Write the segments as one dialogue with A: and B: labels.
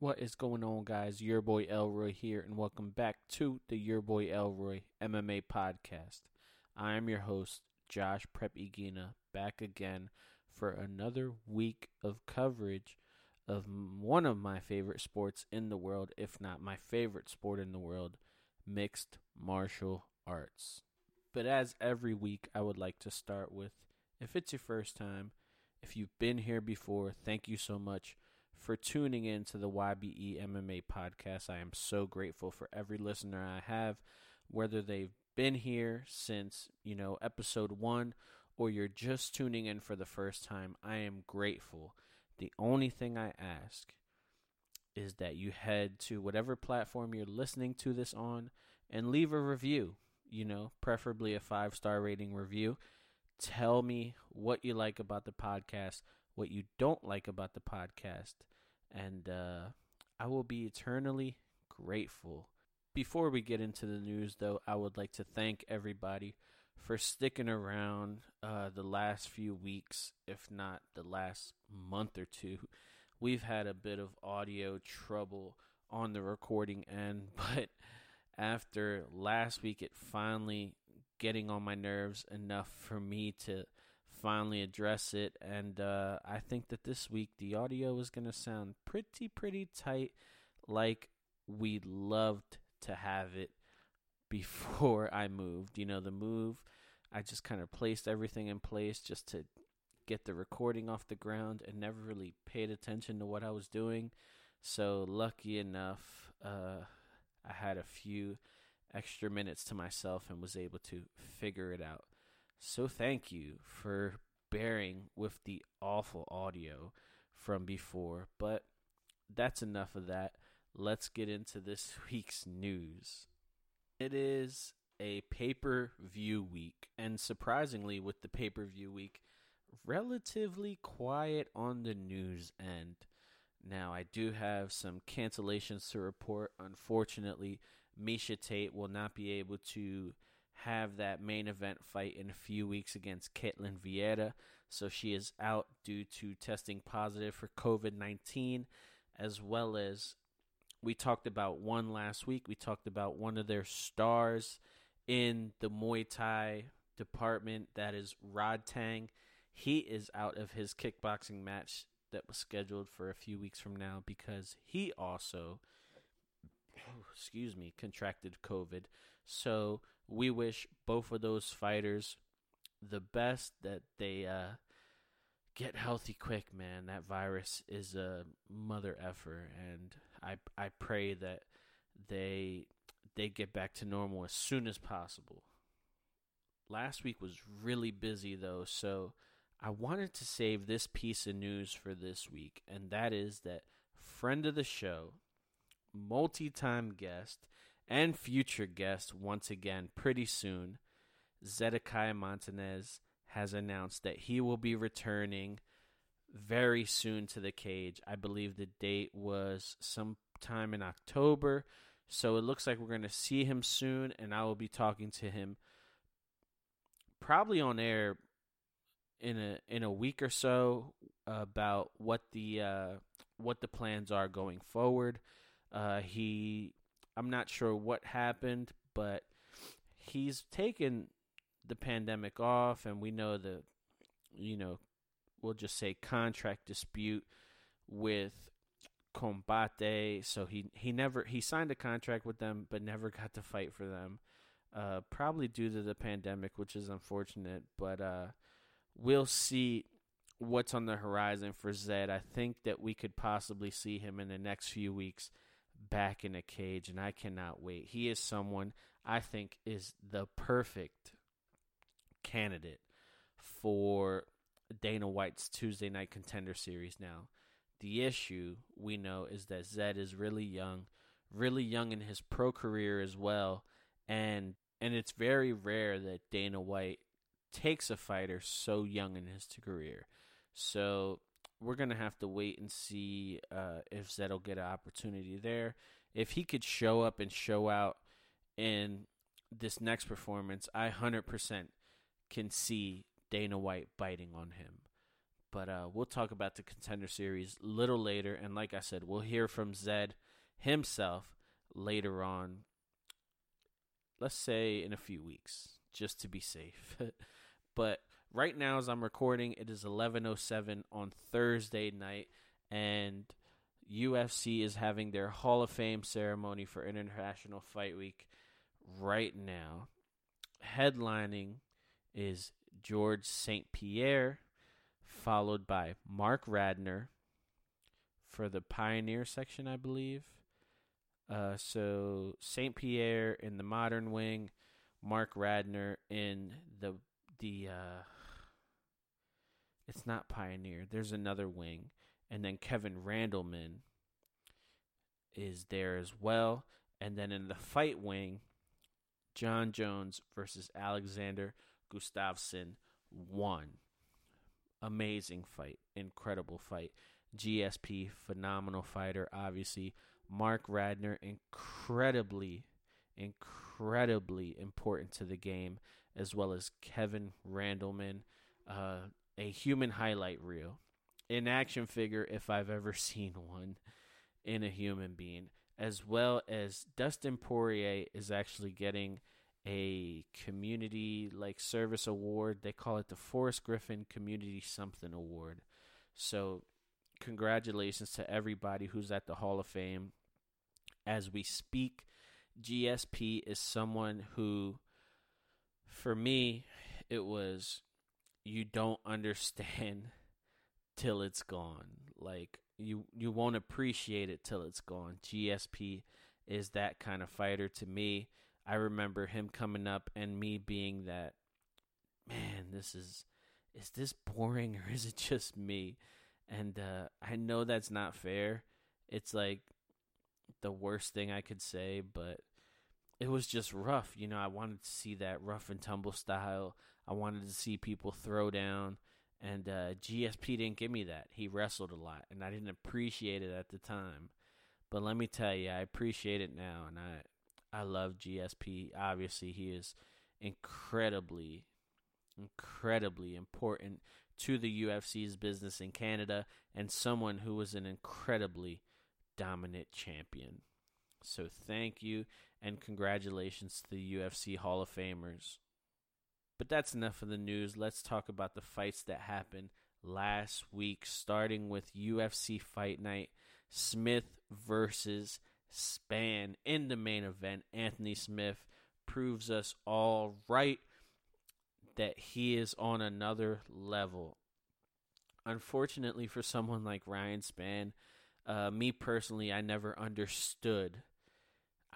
A: What is going on, guys? Your boy Elroy here, and welcome back to the Your Boy Elroy MMA podcast. I am your host, Josh Prep Iguina, back again for another week of coverage of one of my favorite sports in the world, if not my favorite sport in the world, mixed martial arts. But as every week, I would like to start with if it's your first time, if you've been here before, thank you so much for tuning in to the YBE MMA podcast. I am so grateful for every listener I have, whether they've been here since, you know, episode one or you're just tuning in for the first time. I am grateful. The only thing I ask is that you head to whatever platform you're listening to this on and leave a review, you know, preferably a five star rating review. Tell me what you like about the podcast, what you don't like about the podcast, and uh, I will be eternally grateful. Before we get into the news, though, I would like to thank everybody for sticking around uh, the last few weeks, if not the last month or two. We've had a bit of audio trouble on the recording end, but after last week, it finally getting on my nerves enough for me to finally address it. And uh, I think that this week the audio is going to sound pretty, pretty tight, like we loved to have it before I moved. You know, the move, I just kind of placed everything in place just to get the recording off the ground and never really paid attention to what I was doing. So, lucky enough, uh, I had a few extra minutes to myself and was able to figure it out. So thank you for bearing with the awful audio from before, but that's enough of that. Let's get into this week's news. It is a pay per view week, and surprisingly, with the pay per view week, relatively quiet on the news end. Now, I do have some cancellations to report. Unfortunately, Miesha Tate will not be able to have that main event fight in a few weeks against Ketlen Vieira. So she is out due to testing positive for COVID 19, as well as we talked about one last week. We talked about one of their stars in the Muay Thai department, that is Rodtang. He is out of his kickboxing match that was scheduled for a few weeks from now because he also oh, excuse me, contracted COVID. So we wish both of those fighters the best that they uh, get healthy quick, man. That virus is a mother effer, and I I pray that they they get back to normal as soon as possible. Last week was really busy though, so I wanted to save this piece of news for this week, and that is that friend of the show, multi time guest, and future guest once again pretty soon. Zedekiah Montanez has announced that he will be returning very soon to the cage. I believe the date was sometime in October. So it looks like we're going to see him soon, and I will be talking to him probably on air in a in a week or so about what the uh, what the plans are going forward. Uh, he, I'm not sure what happened, but he's taken the pandemic off, and we know the, you know, we'll just say contract dispute with Combate. So he he never he signed a contract with them, but never got to fight for them. Uh, probably due to the pandemic, which is unfortunate. But uh, we'll see what's on the horizon for Zed. I think that we could possibly see him in the next few weeks back in a cage, and I cannot wait. He is someone I think is the perfect candidate for Dana White's Tuesday Night Contender Series now. The issue we know is that Zed is really young, really young in his pro career as well, and and it's very rare that Dana White takes a fighter so young in his career. So we're gonna have to wait and see uh, if Zed will get an opportunity there. If he could show up and show out in this next performance, I hundred percent can see Dana White biting on him. But uh, we'll talk about the contender series a little later. And like I said, we'll hear from Zed himself later on. Let's say in a few weeks, just to be safe. but right now, as I'm recording, it is 11:07 on Thursday night, and UFC is having their Hall of Fame ceremony for International Fight Week right now. Headlining is George St. Pierre, followed by Marc Ratner for the Pioneer section, I believe. Uh, so St. Pierre in the modern wing, Marc Ratner in the the uh, it's not Pioneer. There's another wing, and then Kevin Randleman is there as well, and then in the fight wing, Jon Jones versus Alexander Gustafsson won. Amazing fight, incredible fight. GSP, phenomenal fighter, obviously. Marc Ratner, incredibly, incredibly important to the game, as well as Kevin Randleman, uh, a human highlight reel, an action figure if I've ever seen one in a human being, as well as Dustin Poirier is actually getting a community like service award. They call it the Forrest Griffin Community Something Award. So, congratulations to everybody who's at the Hall of Fame. As we speak, GSP is someone who, for me, it was you don't understand till it's gone. Like you you won't appreciate it till it's gone. GSP is that kind of fighter to me. I remember him coming up and me being that man, this is is this boring or is it just me? And uh, I know that's not fair. It's like the worst thing I could say, but it was just rough. You know, I wanted to see that rough and tumble style. I wanted to see people throw down. And uh, GSP didn't give me that. He wrestled a lot, and I didn't appreciate it at the time. But let me tell you, I appreciate it now, and I I love GSP. Obviously, he is incredibly, incredibly important to the UFC's business in Canada and someone who was an incredibly dominant champion. So thank you and congratulations to the UFC Hall of Famers. But that's enough of the news. Let's talk about the fights that happened last week, starting with UFC Fight Night Smith versus Spann. in the main event. Anthony Smith proves us all right that he is on another level. Unfortunately, for someone like Ryan Spann, uh, me personally, I never understood.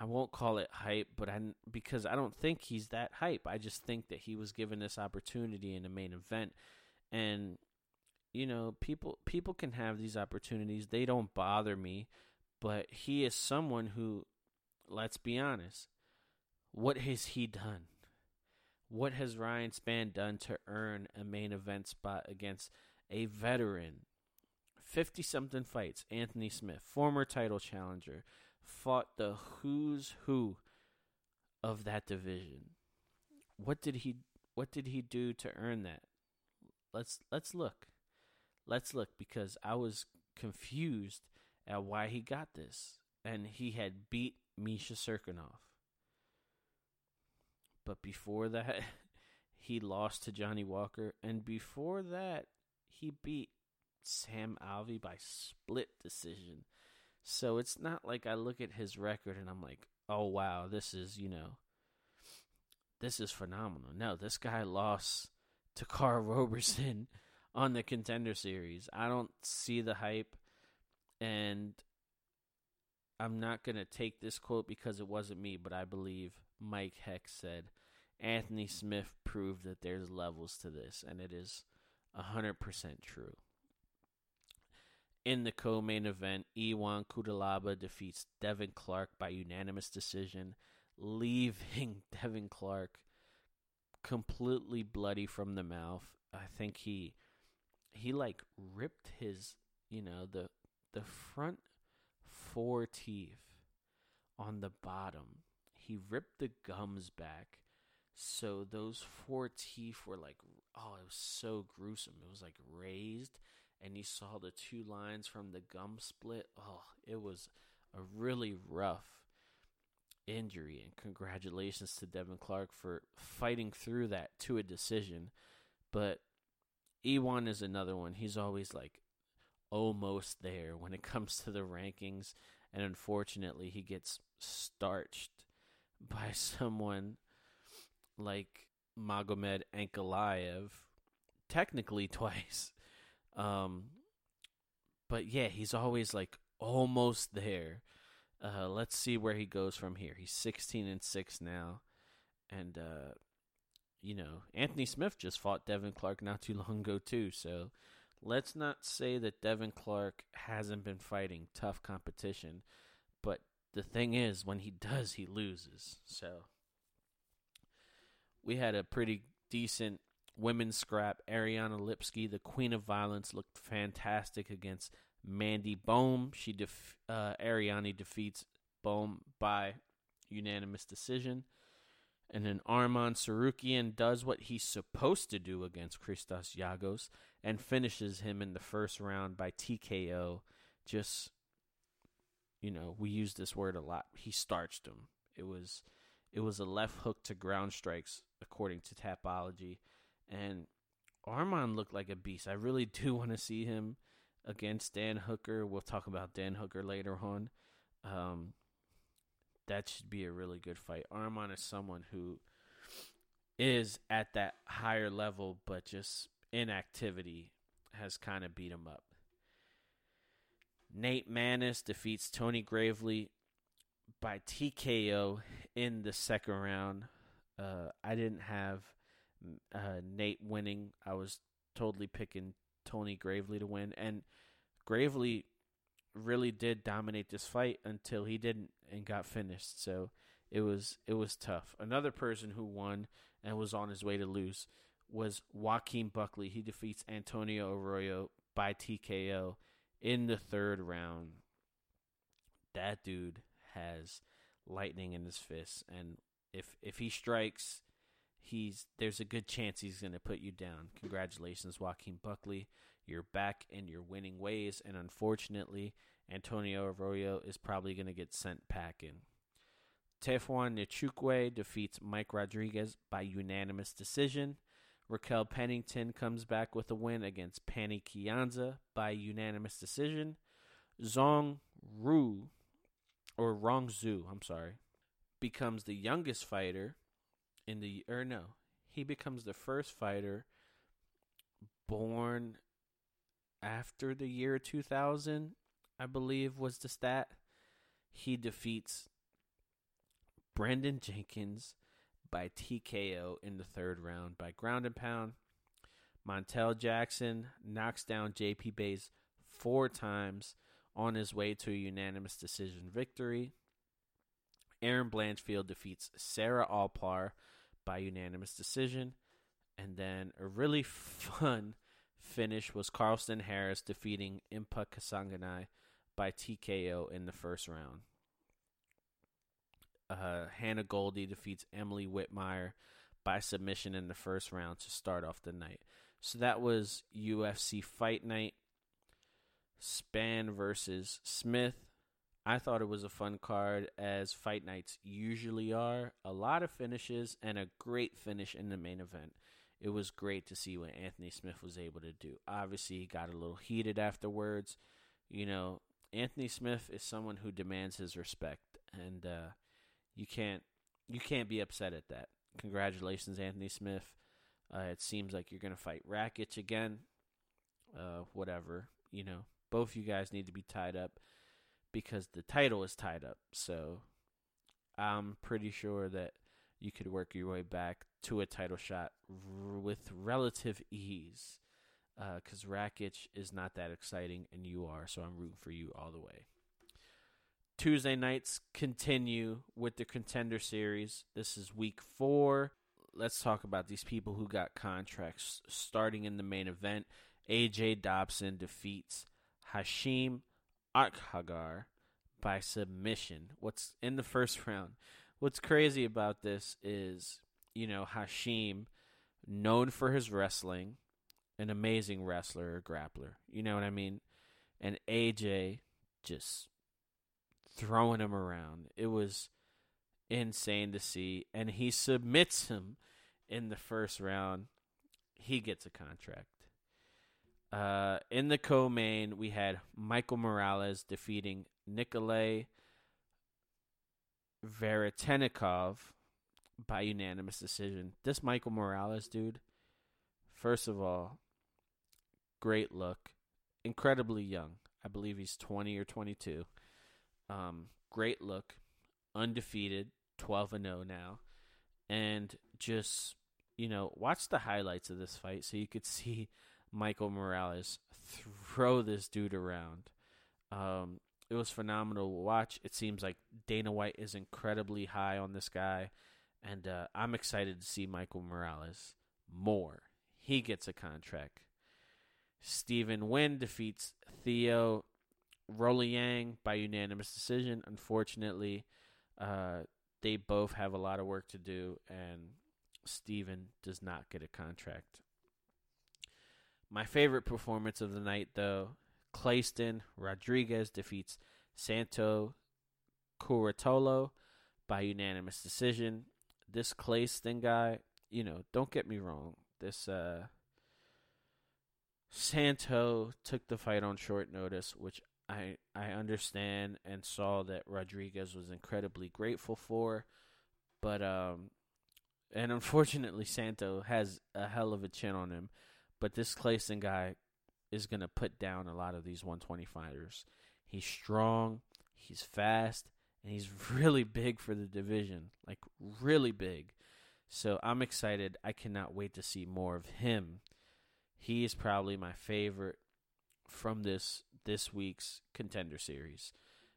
A: I won't call it hype, but I because I don't think he's that hype. I just think that he was given this opportunity in the main event, and you know, people people can have these opportunities. They don't bother me but he is someone who, let's be honest, what has he done? What has Ryan Spann done to earn a main event spot against a veteran? 50 something fights, Anthony Smith, former title challenger, fought the who's who of that division. What did he what did he do to earn that? Let's let's look. Let's look because I was confused at why he got this. And he had beat Misha Cirkunov. But before that, he lost to Johnny Walker. And before that, he beat Sam Alvey by split decision. So it's not like I look at his record and I'm like, oh, wow, this is, you know, this is phenomenal. No, this guy lost to Karl Roberson on the contender series. I don't see the hype and I'm not going to take this quote because it wasn't me, but I believe Mike Heck said Anthony Smith proved that there's levels to this, and it is 100% true. In the co main event, Ion Cutelaba defeats Devin Clark by unanimous decision, leaving Devin Clark completely bloody from the mouth. I think he he like ripped his you know the the front four teeth on the bottom. He ripped the gums back. So those four teeth were like, oh, it was so gruesome. It was like raised, and you saw the two lines from the gum split. Oh, it was a really rough injury. And congratulations to Devin Clark for fighting through that to a decision. But Ion is another one. He's always like almost there when it comes to the rankings. And unfortunately, he gets starched by someone like Magomed Ankalaev, technically twice. Um, but yeah, he's always like almost there. Uh, let's see where he goes from here. He's 16 and 6 now. And, uh, you know, Anthony Smith just fought Devin Clark not too long ago, too. So let's not say that Devin Clark hasn't been fighting tough competition. But the thing is, when he does, he loses. So we had a pretty decent women's scrap. Ariane Lipski, the queen of violence, looked fantastic against Mandy Bohm. She def- uh, Ariane defeats Bohm by unanimous decision. And then Arman Tsarukyan does what he's supposed to do against Christos Giagos and finishes him in the first round by TKO. Just, you know, we use this word a lot. He starched him. It was, it was a left hook to ground strikes according to Tapology, and Arman looked like a beast. I really do want to see him against Dan Hooker. We'll talk about Dan Hooker later on. Um, that should be a really good fight. Arman is someone who is at that higher level, but just inactivity has kind of beat him up. Nate Maness defeats Tony Gravely by TKO in the second round. Uh, I didn't have uh, Nate winning. I was totally picking Tony Gravely to win, and Gravely really did dominate this fight until he didn't and got finished. So it was it was tough. Another person who won and was on his way to lose was Joaquin Buckley. He defeats Antonio Arroyo by TKO in the third round. That dude has lightning in his fists, and if if he strikes, he's there's a good chance he's going to put you down. Congratulations, Joaquin Buckley. You're back in your winning ways, and unfortunately, Antonio Arroyo is probably going to get sent packing. Tafon Nchukwi defeats Mike Rodriguez by unanimous decision. Raquel Pennington comes back with a win against Pannie Kianza by unanimous decision. Zong Ru, or Rong Zhu, I'm sorry, becomes the youngest fighter in the, or no, he becomes the first fighter born after the year 2000, I believe was the stat. He defeats Brandon Jenkins by TKO in the third round by ground and pound. Montel Jackson knocks down JP Buys four times on his way to a unanimous decision victory. Erin Blanchfield defeats Sarah Alpar by unanimous decision. And then a really fun finish was Carlston Harris defeating Impa Kasanganay by TKO in the first round. Uh, Hannah Goldy defeats Emily Whitmire by submission in the first round to start off the night. So that was UFC Fight Night. Spann versus Smith. I thought it was a fun card, as fight nights usually are. A lot of finishes and a great finish in the main event. It was great to see what Anthony Smith was able to do. Obviously, he got a little heated afterwards. You know, Anthony Smith is someone who demands his respect, and uh, you can't you can't be upset at that. Congratulations, Anthony Smith. Uh, it seems like you're going to fight Rakic again. Uh, whatever, you know, both you guys need to be tied up because the title is tied up. So I'm pretty sure that you could work your way back to a title shot r- with relative ease. Because uh, Rakic is not that exciting, and you are, so I'm rooting for you all the way. Tuesday nights continue with the contender series. This is week four. Let's talk about these people who got contracts starting in the main event. AJ Dobson defeats Hashim Akhagar by submission. What's in the first round? What's crazy about this is you know, Hashim, known for his wrestling, an amazing wrestler or grappler. You know what I mean? And AJ just throwing him around. It was insane to see. And he submits him in the first round. He gets a contract. Uh, in the co-main, we had Michael Morales defeating Nikolay Veretennikov by unanimous decision. This Michael Morales dude, first of all, great look, incredibly young. I believe he's 20 or 22. Um, great look, undefeated, 12 and 0 now. And just, you know, watch the highlights of this fight so you could see Michael Morales throw this dude around. Um, it was phenomenal to watch. It seems like Dana White is incredibly high on this guy, and uh, I'm excited to see Michael Morales more. He gets a contract. Stephen Wynn defeats Theo Roliang by unanimous decision. Unfortunately, uh, they both have a lot of work to do, and Stephen does not get a contract. My favorite performance of the night, though, Clayston Rodriguez defeats Santo Curatolo by unanimous decision. This Clayston guy, you know, don't get me wrong. This uh, Santo took the fight on short notice, which I I understand and saw that Rodriguez was incredibly grateful for, but um, and unfortunately Santo has a hell of a chin on him, but this Clayson guy is gonna put down a lot of these 120 fighters. He's strong, he's fast, and he's really big for the division, like really big. So I'm excited. I cannot wait to see more of him. He is probably my favorite from this this week's contender series.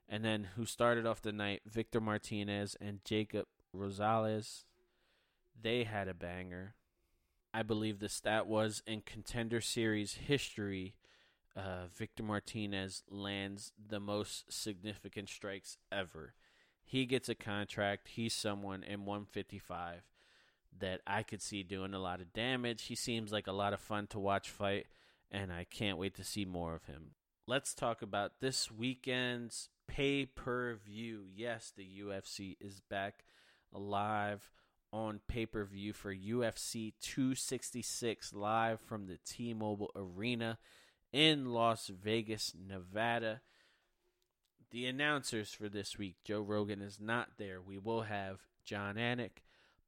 A: And then who started off the night, Victor Martinez and Jacob Rosales. They had a banger. I believe the stat was in contender series history, uh, Victor Martinez lands the most significant strikes ever. He gets a contract. He's someone in 155 that I could see doing a lot of damage. He seems like a lot of fun to watch fight, and I can't wait to see more of him. Let's talk about this weekend's pay per view. Yes, the UFC is back live on pay per view for UFC 266 live from the T Mobile Arena in Las Vegas, Nevada. The announcers for this week Joe Rogan is not there. We will have Jon Anik,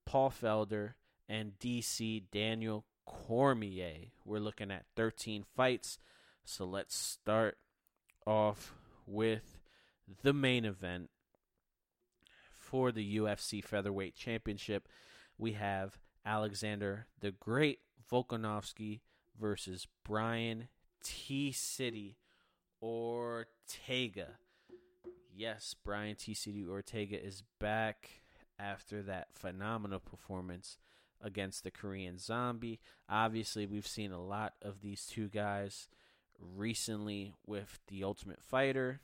A: Paul Felder, and DC Daniel Cormier. We're looking at 13 fights. So let's start off with the main event for the UFC Featherweight Championship. We have Alexander the Great Volkanovski versus Brian T City Ortega. Yes, Brian T City Ortega is back after that phenomenal performance against the Korean Zombie. Obviously, we've seen a lot of these two guys recently with The Ultimate Fighter,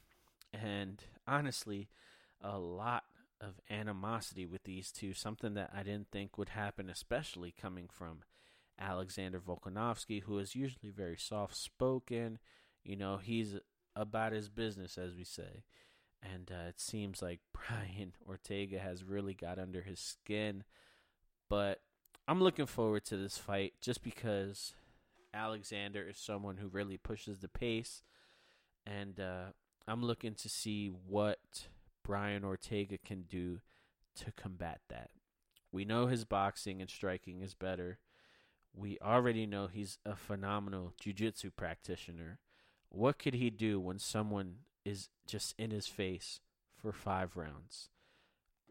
A: and honestly, a lot of animosity with these two, something that I didn't think would happen, especially coming from Alexander Volkanovski, who is usually very soft spoken. You know, he's about his business, as we say. And uh, it seems like Brian Ortega has really got under his skin. But I'm looking forward to this fight just because Alexander is someone who really pushes the pace. And uh, I'm looking to see what Brian Ortega can do to combat that. We know his boxing and striking is better. We already know he's a phenomenal jiu-jitsu practitioner. What could he do when someone is just in his face for 5 rounds?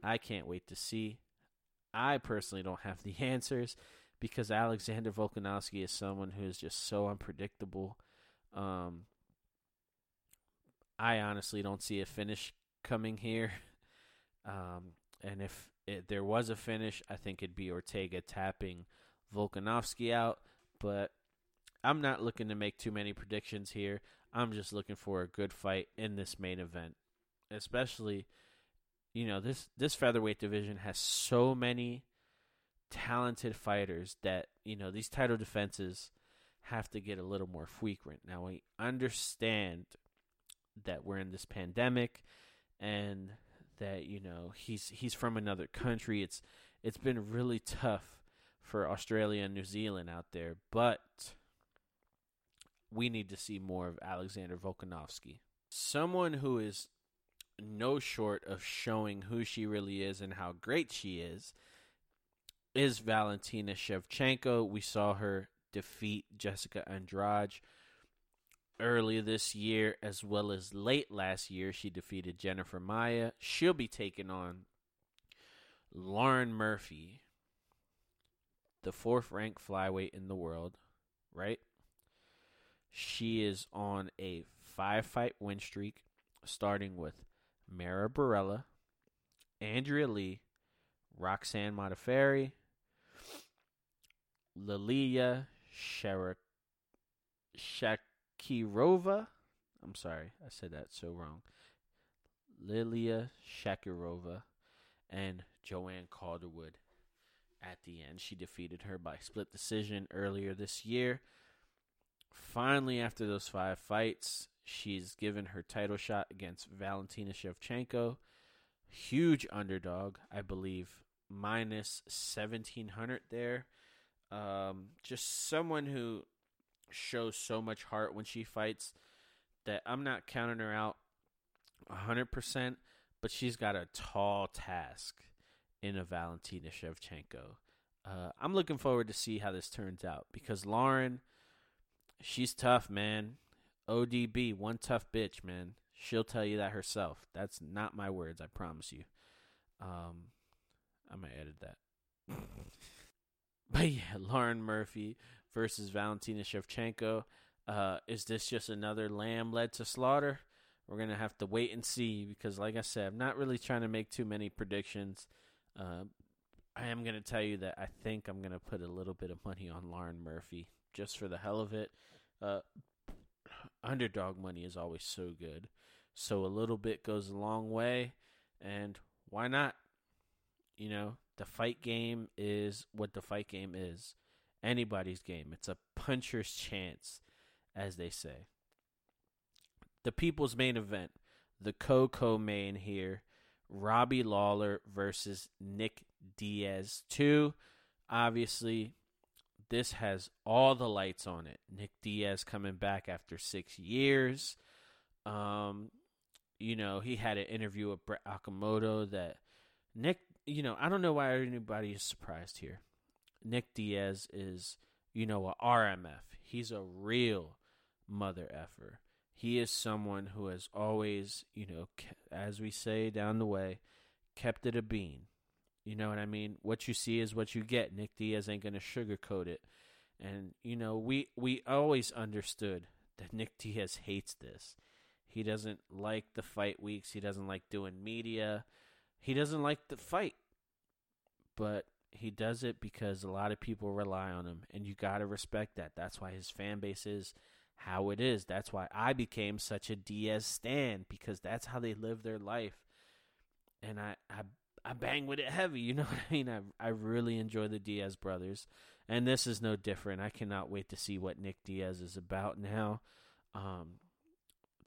A: I can't wait to see. I personally don't have the answers because Alexander Volkanovski is someone who is just so unpredictable. Um, I honestly don't see a finish coming here. Um, and if it, there was a finish, I think it'd be Ortega tapping Volkanovski out. But I'm not looking to make too many predictions here. I'm just looking for a good fight in this main event, especially. You know this this featherweight division has so many talented fighters that, you know, these title defenses have to get a little more frequent. Now, we understand that we're in this pandemic and that, you know, he's he's from another country. It's it's been really tough for Australia and New Zealand out there, but we need to see more of Alexander Volkanovski. Someone who is no short of showing who she really is and how great she is is Valentina Shevchenko. We saw her defeat Jessica Andrade earlier this year as well as late last year she defeated Jennifer Maia. She'll be taking on Lauren Murphy, the fourth ranked flyweight in the world, right? She is on a five fight win streak, starting with Mara Borella, Andrea Lee, Roxanne Modafferi, Lilia Sharak- Shakirova. I'm sorry, I said that so wrong. Lilia Shakirova and Joanne Calderwood at the end. She defeated her by split decision earlier this year. Finally, after those five fights, she's given her title shot against Valentina Shevchenko. Huge underdog, I believe, minus 1700 there. Um, just someone who shows so much heart when she fights that I'm not counting her out 100%, but she's got a tall task in a Valentina Shevchenko. Uh, I'm looking forward to see how this turns out because Lauren, she's tough, man. ODB, one tough bitch, man. She'll tell you that herself. That's not my words, I promise you. Um, I might edit that. but yeah, Lauren Murphy versus Valentina Shevchenko. Uh, is this just another lamb led to slaughter? We're gonna have to wait and see because, like I said, I'm not really trying to make too many predictions. Uh, I am going to tell you that I think I'm going to put a little bit of money on Lauren Murphy just for the hell of it. Uh, underdog money is always so good. So a little bit goes a long way. And why not? You know, the fight game is what the fight game is anybody's game. It's a puncher's chance, as they say. The people's main event, the Coco main here Robbie Lawler versus Nick Diaz. Two, obviously, this has all the lights on it. Nick Diaz coming back after six years. Um, you know, he had an interview with Brett that Nick, you know, I don't know why anybody is surprised here. Nick Diaz is, you know, a RMF. He's a real mother effer he is someone who has always, you know, as we say down the way, kept it a bean. You know what I mean? What you see is what you get. Nick Diaz ain't gonna sugarcoat it. And you know, we we always understood that Nick Diaz hates this. He doesn't like the fight weeks. He doesn't like doing media. He doesn't like the fight. But he does it because a lot of people rely on him, and you gotta respect that. That's why his fan base is how it is. That's why I became such a Diaz stan because that's how they live their life. And I, I, I bang with it heavy. You know what I mean? I, I really enjoy the Diaz brothers, and this is no different. I cannot wait to see what Nick Diaz is about now. Um,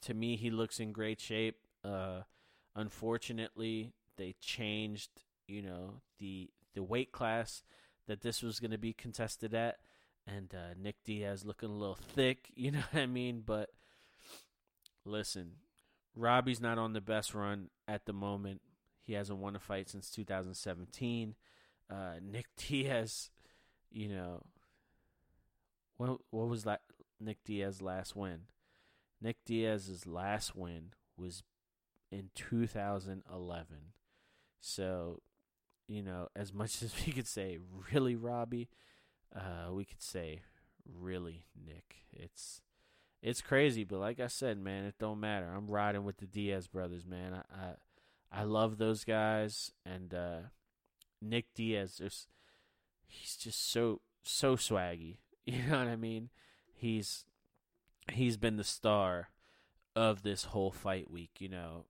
A: to me, he looks in great shape. Uh, unfortunately, they changed, you know, the the weight class that this was going to be contested at and uh, Nick Diaz looking a little thick, you know what I mean? But listen, Robbie's not on the best run at the moment. He hasn't won a fight since 2017. Uh, Nick Diaz, you know, what what was that? Nick Diaz's last win. Nick Diaz's last win was in 2011. So, you know, as much as we could say, really, Robbie, uh, we could say, really, Nick. It's it's crazy, but like I said, man, it don't matter. I'm riding with the Diaz brothers, man. I I, I love those guys, and uh, Nick Diaz, just he's just so so swaggy. You know what I mean? He's he's been the star of this whole fight week. You know,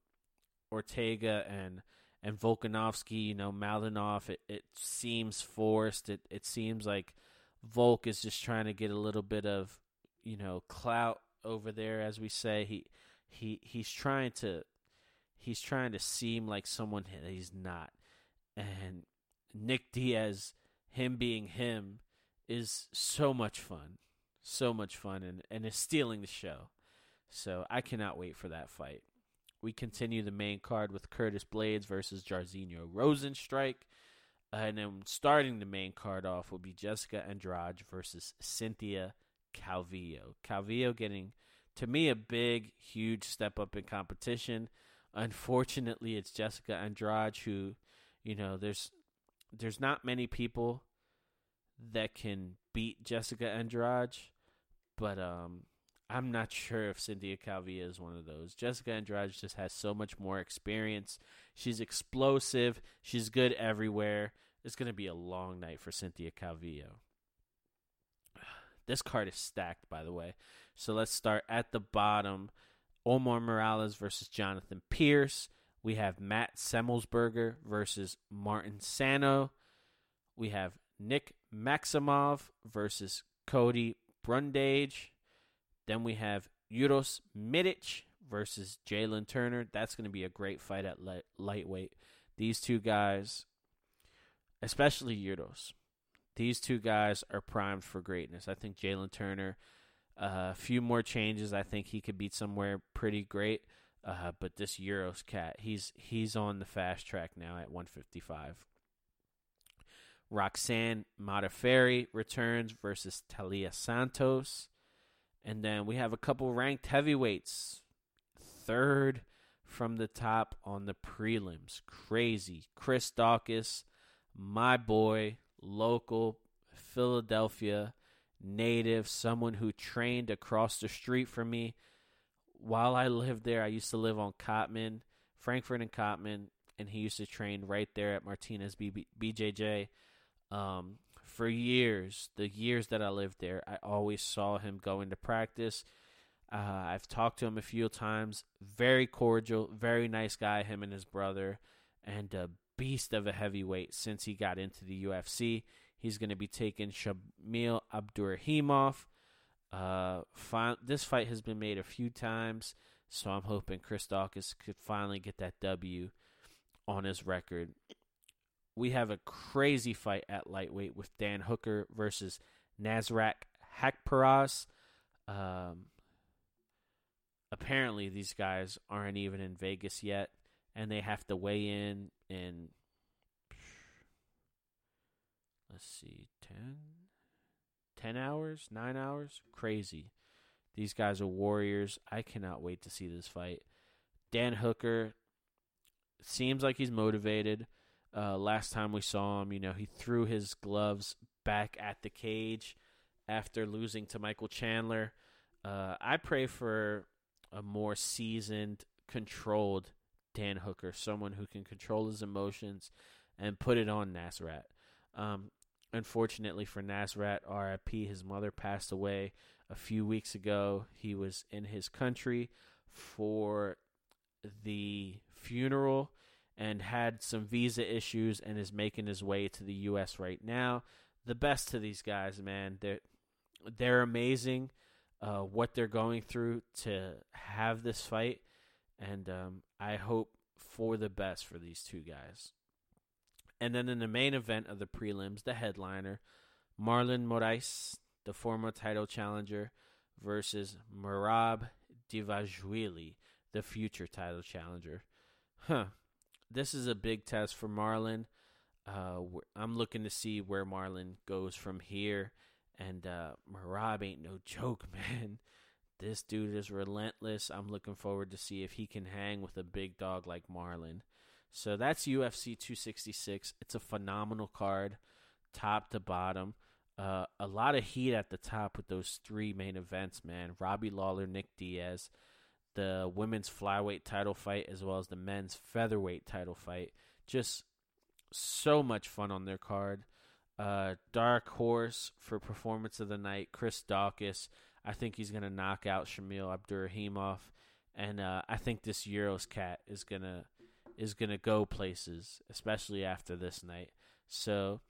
A: Ortega and and Volkanovski, you know, off. It it seems forced. It it seems like Volk is just trying to get a little bit of, you know, clout over there, as we say. He he he's trying to he's trying to seem like someone he's not. And Nick Diaz, him being him, is so much fun. So much fun and, and is stealing the show. So I cannot wait for that fight. We continue the main card with Curtis Blaydes versus Jairzinho Rozenstruik. Uh, and then starting the main card off will be Jessica Andrade versus Cynthia Calvillo. Calvillo getting, to me, a big, huge step up in competition. Unfortunately, it's Jessica Andrade who, you know, there's there's not many people that can beat Jessica Andrade, but um, I'm not sure if Cynthia Calvillo is one of those. Jessica Andrade just has so much more experience. She's explosive. She's good everywhere. It's going to be a long night for Cynthia Calvillo. This card is stacked, by the way. So let's start at the bottom. Omar Morales versus Jonathan Pearce. We have Matt Semelsberger versus Martin Sano. We have Nick Maximov versus Cody Brundage. Then we have Uros Medic versus Jalen Turner. That's going to be a great fight at light, lightweight. These two guys, especially Uros, these two guys are primed for greatness. I think Jalen Turner, uh, a uh, few more changes, I think he could beat somewhere pretty great. Uh, but this Uros cat, he's he's on the fast track now at 155. Roxanne Modafferi returns versus Talia Santos. And then we have a couple ranked heavyweights. Third from the top on the prelims. Crazy. Chris Daukaus, my boy, local Philadelphia native, someone who trained across the street from me. While I lived there, I used to live on Cottman, Frankford and Cottman, and he used to train right there at Martinez BJJ. Um, for years, the years that I lived there, I always saw him go into practice. Uh, I've talked to him a few times. Very cordial, very nice guy, him and his brother, and a beast of a heavyweight since he got into the UFC. He's going to be taking Shamil Abdurakhimov. Uh, fi- this fight has been made a few times, so I'm hoping Chris Daukaus could finally get that W on his record we have a crazy fight at lightweight with Dan Hooker versus Nasrat Haqparast. Um, apparently, these guys aren't even in Vegas yet, and they have to weigh in in let's see 10 10 hours 9 hours? Crazy. These guys are warriors. I cannot wait to see this fight. Dan hooker seems like he's motivated uh, last time we saw him, you know, he threw his gloves back at the cage after losing to Michael Chandler. Uh, I pray for a more seasoned, controlled Dan Hooker, someone who can control his emotions and put it on Nasrat. Um, unfortunately for Nasrat, RIP, his mother passed away a few weeks ago. He was in his country for the funeral and had some visa issues and is making his way to the U.S. right now. The best to these guys, man. They're they're amazing. Uh, what they're going through to have this fight, and um, I hope for the best for these two guys. And then in the main event of the prelims, the headliner, Marlon Moraes, the former title challenger, versus Merab Dvalishvili, the future title challenger. Huh this is a big test for Marlon. Uh, I'm looking to see where Marlon goes from here. And uh, Merab ain't no joke, man. This dude is relentless. I'm looking forward to see if he can hang with a big dog like Marlon. So that's UFC 266. It's a phenomenal card, top to bottom. Uh, a lot of heat at the top with those three main events, man. Robbie Lawler, Nick Diaz the women's flyweight title fight as well as the men's featherweight title fight. Just so much fun on their card. Uh, dark horse for performance of the night, Chris Daukaus. I think he's gonna knock out Shamil Abdurakhimov, and uh, I think this Uros cat is gonna is going to go places, especially after this night. So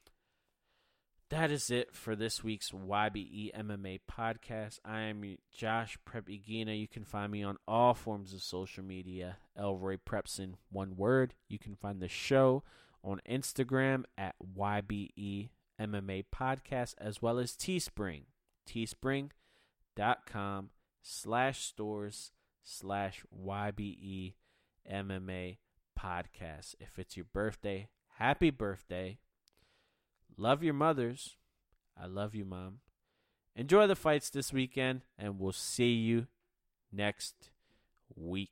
A: that is it for this week's YBE MMA podcast. I am Josh Prep Iguina. You can find me on all forms of social media. Elroy Preps in one word. You can find the show on Instagram at YBE MMA podcast as well as Teespring. Teespring.com slash stores slash YBE MMA podcast. If it's your birthday, happy birthday. Love your mothers. I love you, Mom. Enjoy the fights this weekend, and we'll see you next week.